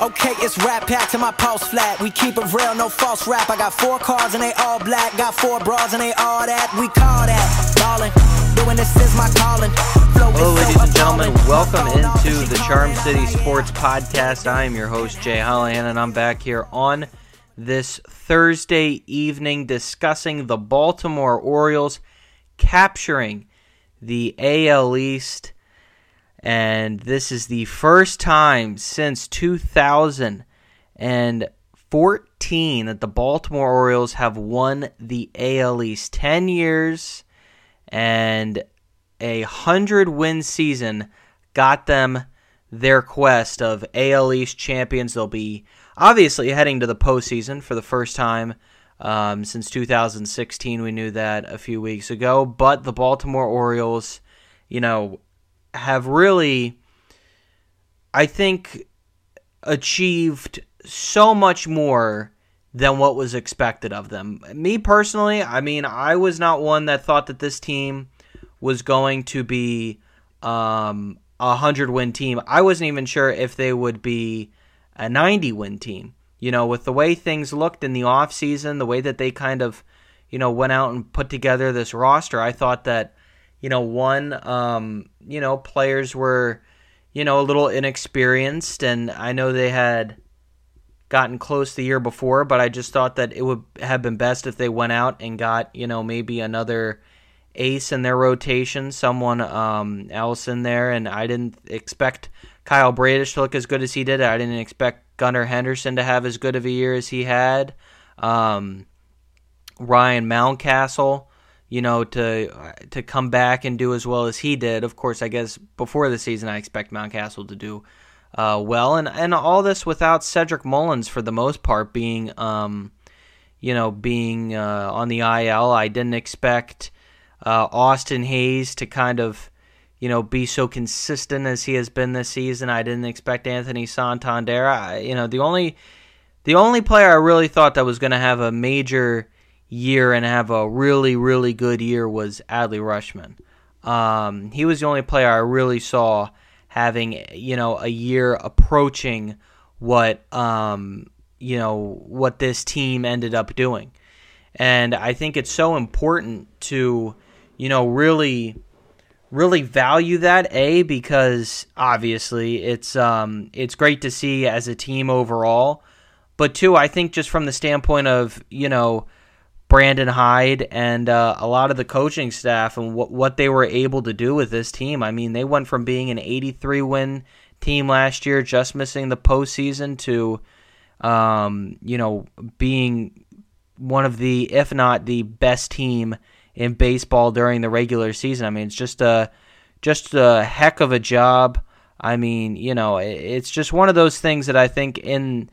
Okay, it's rap pack to my pulse flat. We keep it real, no false rap. I got four cars and they all black. Got four bras and they all that. We call that ballin'. Doing this is my calling. Hello, ladies and gentlemen. Welcome into the Charm City Sports Podcast. I am your host, Jay Hollihan, and I'm back here on this Thursday evening discussing the Baltimore Orioles capturing the AL East and this is the first time since 2014 that the Baltimore Orioles have won the AL East. 10 years and a 100 win season got them their quest of AL East champions. They'll be obviously heading to the postseason for the first time um, since 2016. We knew that a few weeks ago, but the Baltimore Orioles, you know, have really, I think, achieved so much more than what was expected of them. Me personally, I mean, I was not one that thought that this team was going to be um, a 100 win team. I wasn't even sure if they would be a 90 win team. You know, with the way things looked in the offseason, the way that they kind of, you know, went out and put together this roster, I thought that you know, one, um, you know, players were, you know, a little inexperienced, and I know they had gotten close the year before, but I just thought that it would have been best if they went out and got, you know, maybe another ace in their rotation, someone um, else in there, and I didn't expect Kyle Bradish to look as good as he did. I didn't expect Gunnar Henderson to have as good of a year as he had. Um, Ryan Mountcastle you know, to to come back and do as well as he did. Of course, I guess before the season, I expect Mountcastle to do uh, well, and and all this without Cedric Mullins for the most part being, um, you know, being uh, on the IL. I didn't expect uh, Austin Hays to kind of, you know, be so consistent as he has been this season. I didn't expect Anthony Santander. I, you know, the only the only player I really thought that was going to have a major year and have a really, really good year was Adley Rutschman. Um, he was the only player I really saw having, you know, a year approaching what, um, you know, what this team ended up doing. And I think it's so important to, you know, really, really value that. A because obviously it's um, it's great to see as a team overall, but two, I think just from the standpoint of you know Brandon Hyde and uh, a lot of the coaching staff and what what they were able to do with this team. I mean, they went from being an 83 win team last year, just missing the postseason, to um, you know being one of the, if not the best team in baseball during the regular season. I mean, it's just a just a heck of a job. I mean, you know, it's just one of those things that I think in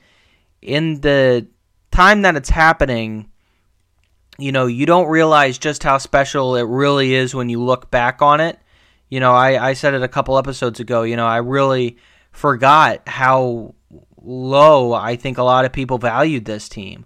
in the time that it's happening you know, you don't realize just how special it really is when you look back on it. You know, I, I said it a couple episodes ago, you know, I really forgot how low I think a lot of people valued this team.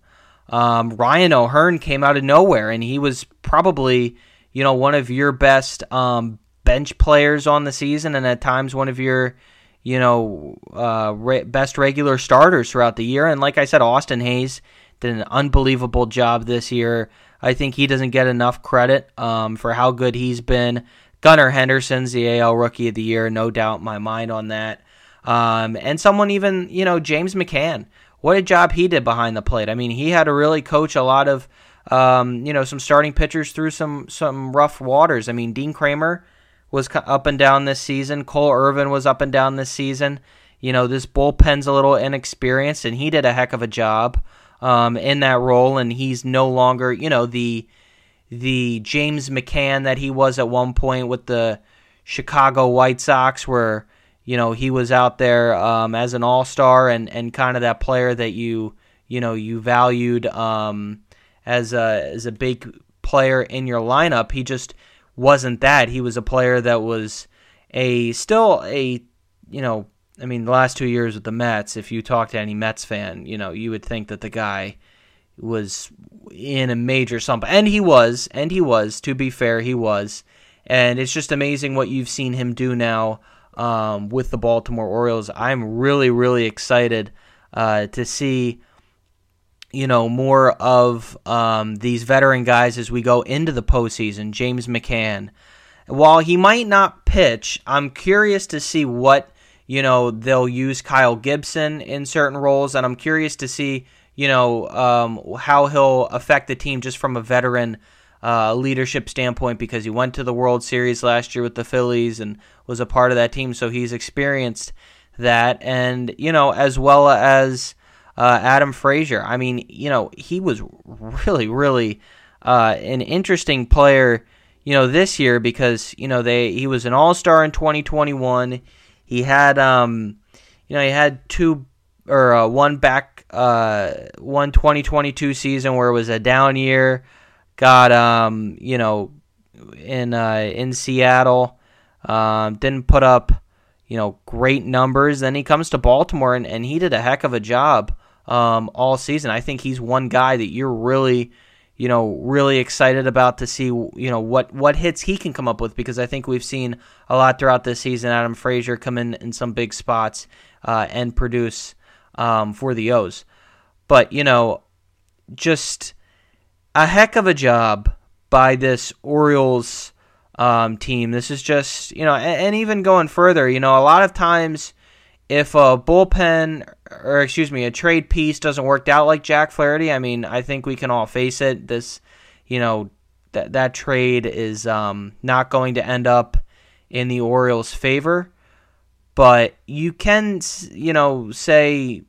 Um, Ryan O'Hearn came out of nowhere, and he was probably, you know, one of your best um, bench players on the season, and at times one of your, you know, uh, re- best regular starters throughout the year. And like I said, Austin Hays did an unbelievable job this year. I think he doesn't get enough credit um, for how good he's been. Gunnar Henderson's the AL Rookie of the Year, no doubt in my mind on that. Um, and someone even, you know, James McCann. What a job he did behind the plate. I mean, he had to really coach a lot of, um, you know, some starting pitchers through some some rough waters. I mean, Dean Kremer was up and down this season. Cole Irvin was up and down this season. You know, this bullpen's a little inexperienced, and he did a heck of a job um, in that role, and he's no longer, you know, the the James McCann that he was at one point with the Chicago White Sox, where you know he was out there um, as an all star and and kind of that player that you you know you valued um, as a as a big player in your lineup. He just wasn't that. He was a player that was a still a you know I mean, the last two years with the Mets, if you talk to any Mets fan, you know, you would think that the guy was in a major slump. And he was, and he was, to be fair, he was. And it's just amazing what you've seen him do now um, with the Baltimore Orioles. I'm really, really excited uh, to see you know more of um, these veteran guys as we go into the postseason. James McCann, while he might not pitch, I'm curious to see what you know they'll use Kyle Gibson in certain roles, and I'm curious to see you know um, how he'll affect the team just from a veteran uh, leadership standpoint because he went to the World Series last year with the Phillies and was a part of that team, so he's experienced that, and you know as well as uh, Adam Frazier. I mean, you know he was really, really uh, an interesting player. You know this year because you know they he was an All Star in 2021. He had um, you know he had two or uh, one back uh, one 2022 season where it was a down year got um, you know in uh, in Seattle. Um, didn't put up you know great numbers. Then he comes to Baltimore and, and he did a heck of a job um, all season. I think he's one guy that you're really you know really excited about to see you know what what hits he can come up with because I think we've seen a lot throughout this season. Adam Frazier come in in some big spots uh, and produce um, for the O's, but you know just a heck of a job by this Orioles um, team. This is just, you know, and, and, even going further, you know, a lot of times if a bullpen, or excuse me, a trade piece doesn't work out like Jack Flaherty, I mean, I think we can all face it. This, you know, that that trade is um, not going to end up in the Orioles' favor. But you can, you know, say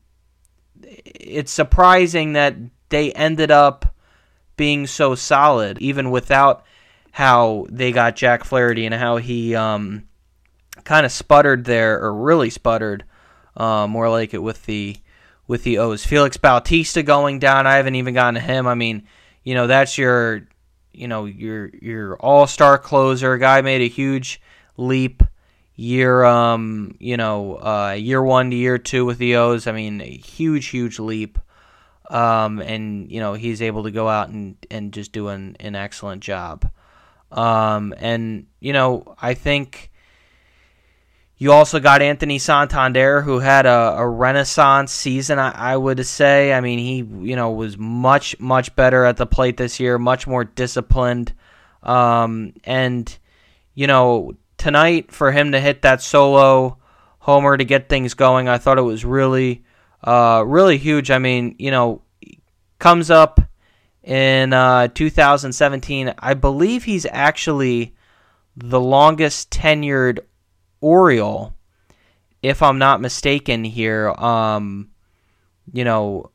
it's surprising that they ended up being so solid, even without how they got Jack Flaherty and how he um, kind of sputtered there, or really sputtered, uh, more like it with the with the O's. Felix Bautista going down. I haven't even gotten to him. I mean, you know, that's your you know your your all star closer. Guy made a huge leap year um you know uh year one to year two with the O's. I mean, a huge huge leap um, and you know he's able to go out and, and just do an, an excellent job. Um, and you know I think you also got Anthony Santander who had a, a renaissance season. I, I, would say. I mean he you know was much much better at the plate this year, much more disciplined, um, and you know tonight for him to hit that solo homer to get things going, I thought it was really uh, really huge. I mean, you know, comes up in uh, 2017. I believe he's actually the longest tenured Oriole, if I'm not mistaken. Here, um, you know,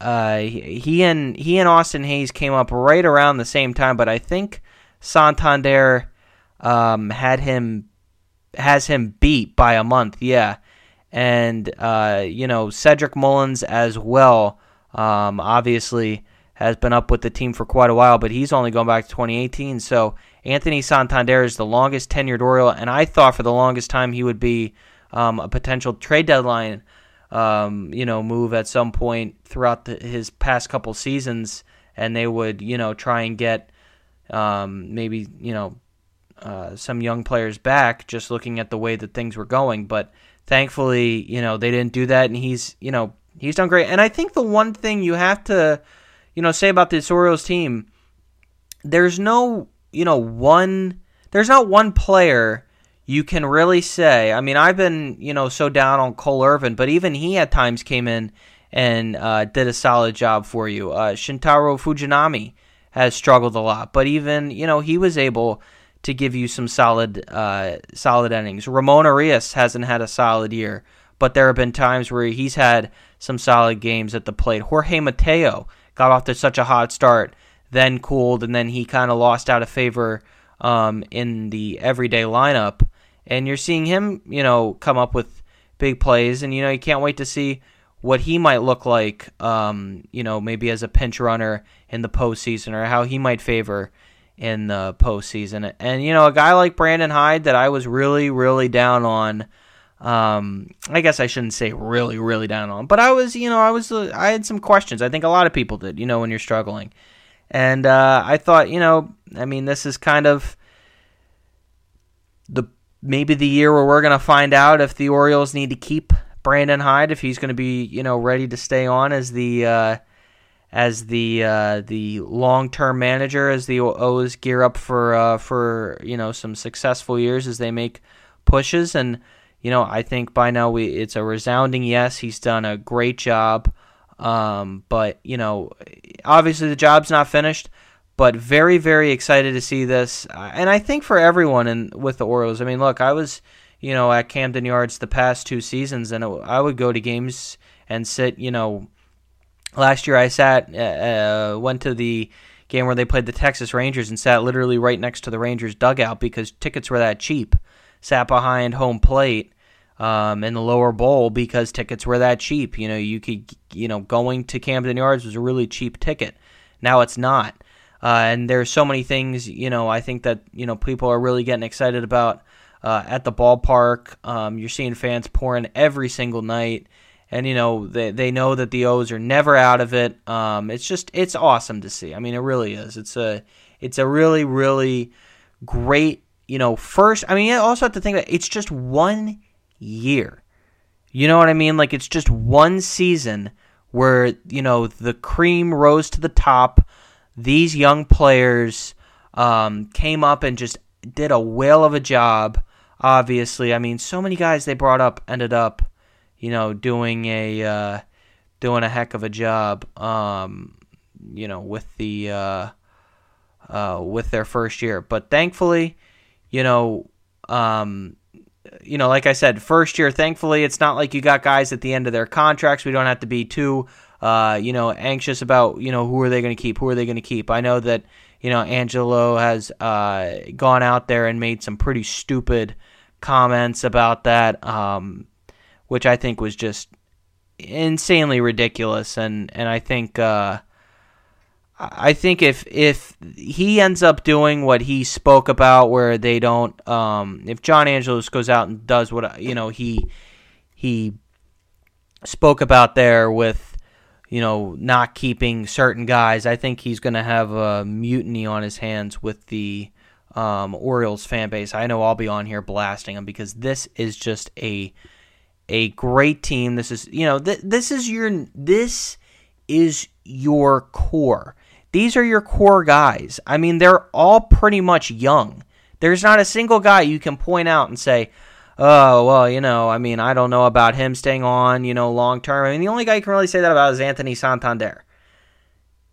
uh, he and he and Austin Hays came up right around the same time, but I think Santander um, had him has him beat by a month. Yeah, and uh, you know Cedric Mullins as well. Um, obviously has been up with the team for quite a while, but he's only going back to 2018. So Anthony Santander is the longest tenured Oriole, and I thought for the longest time he would be um, a potential trade deadline, um, you know, move at some point throughout the, his past couple seasons, and they would, you know, try and get um, maybe, you know, uh, some young players back. Just looking at the way that things were going, but thankfully, you know, they didn't do that, and he's, you know, he's done great. And I think the one thing you have to, you know, say about this Orioles team, there's no, you know, one, there's not one player you can really say. I mean, I've been, you know, so down on Cole Irvin, but even he at times came in and uh, did a solid job for you. Uh, Shintaro Fujinami has struggled a lot, but even, you know, he was able to give you some solid uh, solid innings. Ramon Urias hasn't had a solid year, but there have been times where he's had some solid games at the plate. Jorge Mateo got off to such a hot start, then cooled, and then he kind of lost out of favor um, in the everyday lineup. And you're seeing him, you know, come up with big plays, and you know you can't wait to see what he might look like, um, you know, maybe as a pinch runner in the postseason, or how he might favor in the postseason. And you know, a guy like Brandon Hyde that I was really, really down on. Um, I guess I shouldn't say really, really down on, but I was, you know, I was, uh, I had some questions. I think a lot of people did, you know, when you're struggling, and uh, I thought, you know, I mean, this is kind of the maybe the year where we're gonna find out if the Orioles need to keep Brandon Hyde if he's going to be you know ready to stay on as the uh, as the uh, the long term manager as the O's gear up for uh, for you know some successful years as they make pushes. And you know I think by now we it's a resounding yes. He's done a great job um, but you know obviously the job's not finished but very very excited to see this and I think for everyone and with the Orioles I mean look I was you know at Camden Yards the past two seasons and it, I would go to games and sit you know Last year, I sat, uh, uh, went to the game where they played the Texas Rangers and sat literally right next to the Rangers dugout because tickets were that cheap. Sat behind home plate um, in the lower bowl because tickets were that cheap. You know, you could, you know, going to Camden Yards was a really cheap ticket. Now it's not. Uh, and there's so many things, you know, I think that, you know, people are really getting excited about uh, at the ballpark. Um, you're seeing fans pouring every single night and you know they they know that the O's are never out of it. Um, it's just it's awesome to see. I mean, it really is. It's a it's a really really great you know first. I mean, you also have to think that it's just one year. You know what I mean? Like it's just one season where you know the cream rose to the top. These young players um, came up and just did a whale of a job. Obviously, I mean, so many guys they brought up ended up you know, doing a uh, doing a heck of a job, um, you know, with the uh, uh, with their first year. But thankfully, you know, um, you know, like I said, first year. Thankfully, it's not like you got guys at the end of their contracts. We don't have to be too, uh, you know, anxious about you know who are they going to keep, who are they going to keep. I know that you know Angelo has uh, gone out there and made some pretty stupid comments about that. Um, which I think was just insanely ridiculous. And and I think uh, I think if if he ends up doing what he spoke about, where they don't, um, if John Angelos goes out and does what you know he he spoke about there with you know not keeping certain guys, I think he's going to have a mutiny on his hands with the um, Orioles fan base. I know I'll be on here blasting him because this is just a a great team. This is, you know, th- this is your this is your core. These are your core guys. I mean, they're all pretty much young. There's not a single guy you can point out and say, "Oh, well, you know, I mean, I don't know about him staying on, you know, long term." I mean, the only guy you can really say that about is Anthony Santander.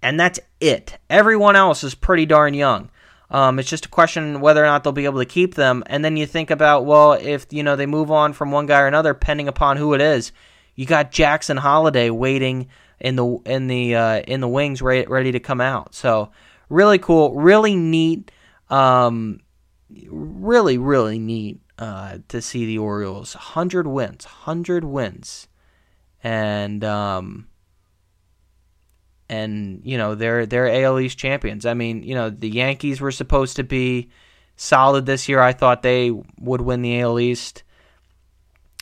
And that's it. Everyone else is pretty darn young. Um, it's just a question whether or not they'll be able to keep them. And then you think about, well, if you know they move on from one guy or another, depending upon who it is, you got Jackson Holliday waiting in the in the uh, in the wings, ready, ready to come out. So really cool, really neat, um, really really neat uh, to see the Orioles hundred wins, hundred wins, and um, and you know they're they're AL East champions. I mean, you know the Yankees were supposed to be solid this year. I thought they would win the AL East.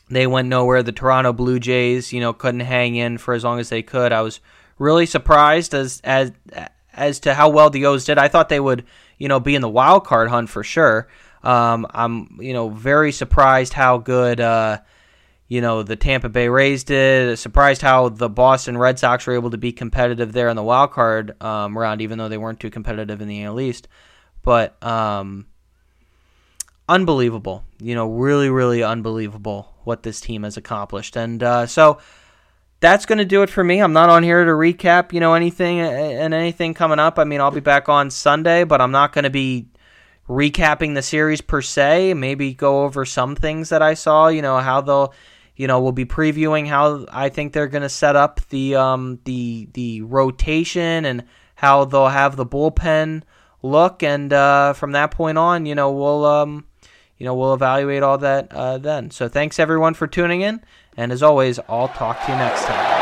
They went nowhere. The Toronto Blue Jays, you know, couldn't hang in for as long as they could. I was really surprised as as as to how well the O's did. I thought they would, you know, be in the wild card hunt for sure. Um, I'm, you know, very surprised how good. Uh, you know, the Tampa Bay Rays did. Surprised how the Boston Red Sox were able to be competitive there in the wild card um, round, even though they weren't too competitive in the AL East. But um, unbelievable, you know, really, really unbelievable what this team has accomplished. And uh, so that's going to do it for me. I'm not on here to recap, you know, anything and anything coming up. I mean, I'll be back on Sunday, but I'm not going to be recapping the series per se. Maybe go over some things that I saw, you know, how they'll you know, we'll be previewing how I think they're going to set up the um, the the rotation and how they'll have the bullpen look, and uh, from that point on, you know, we'll um, you know we'll evaluate all that uh, then. So thanks everyone for tuning in, and as always, I'll talk to you next time.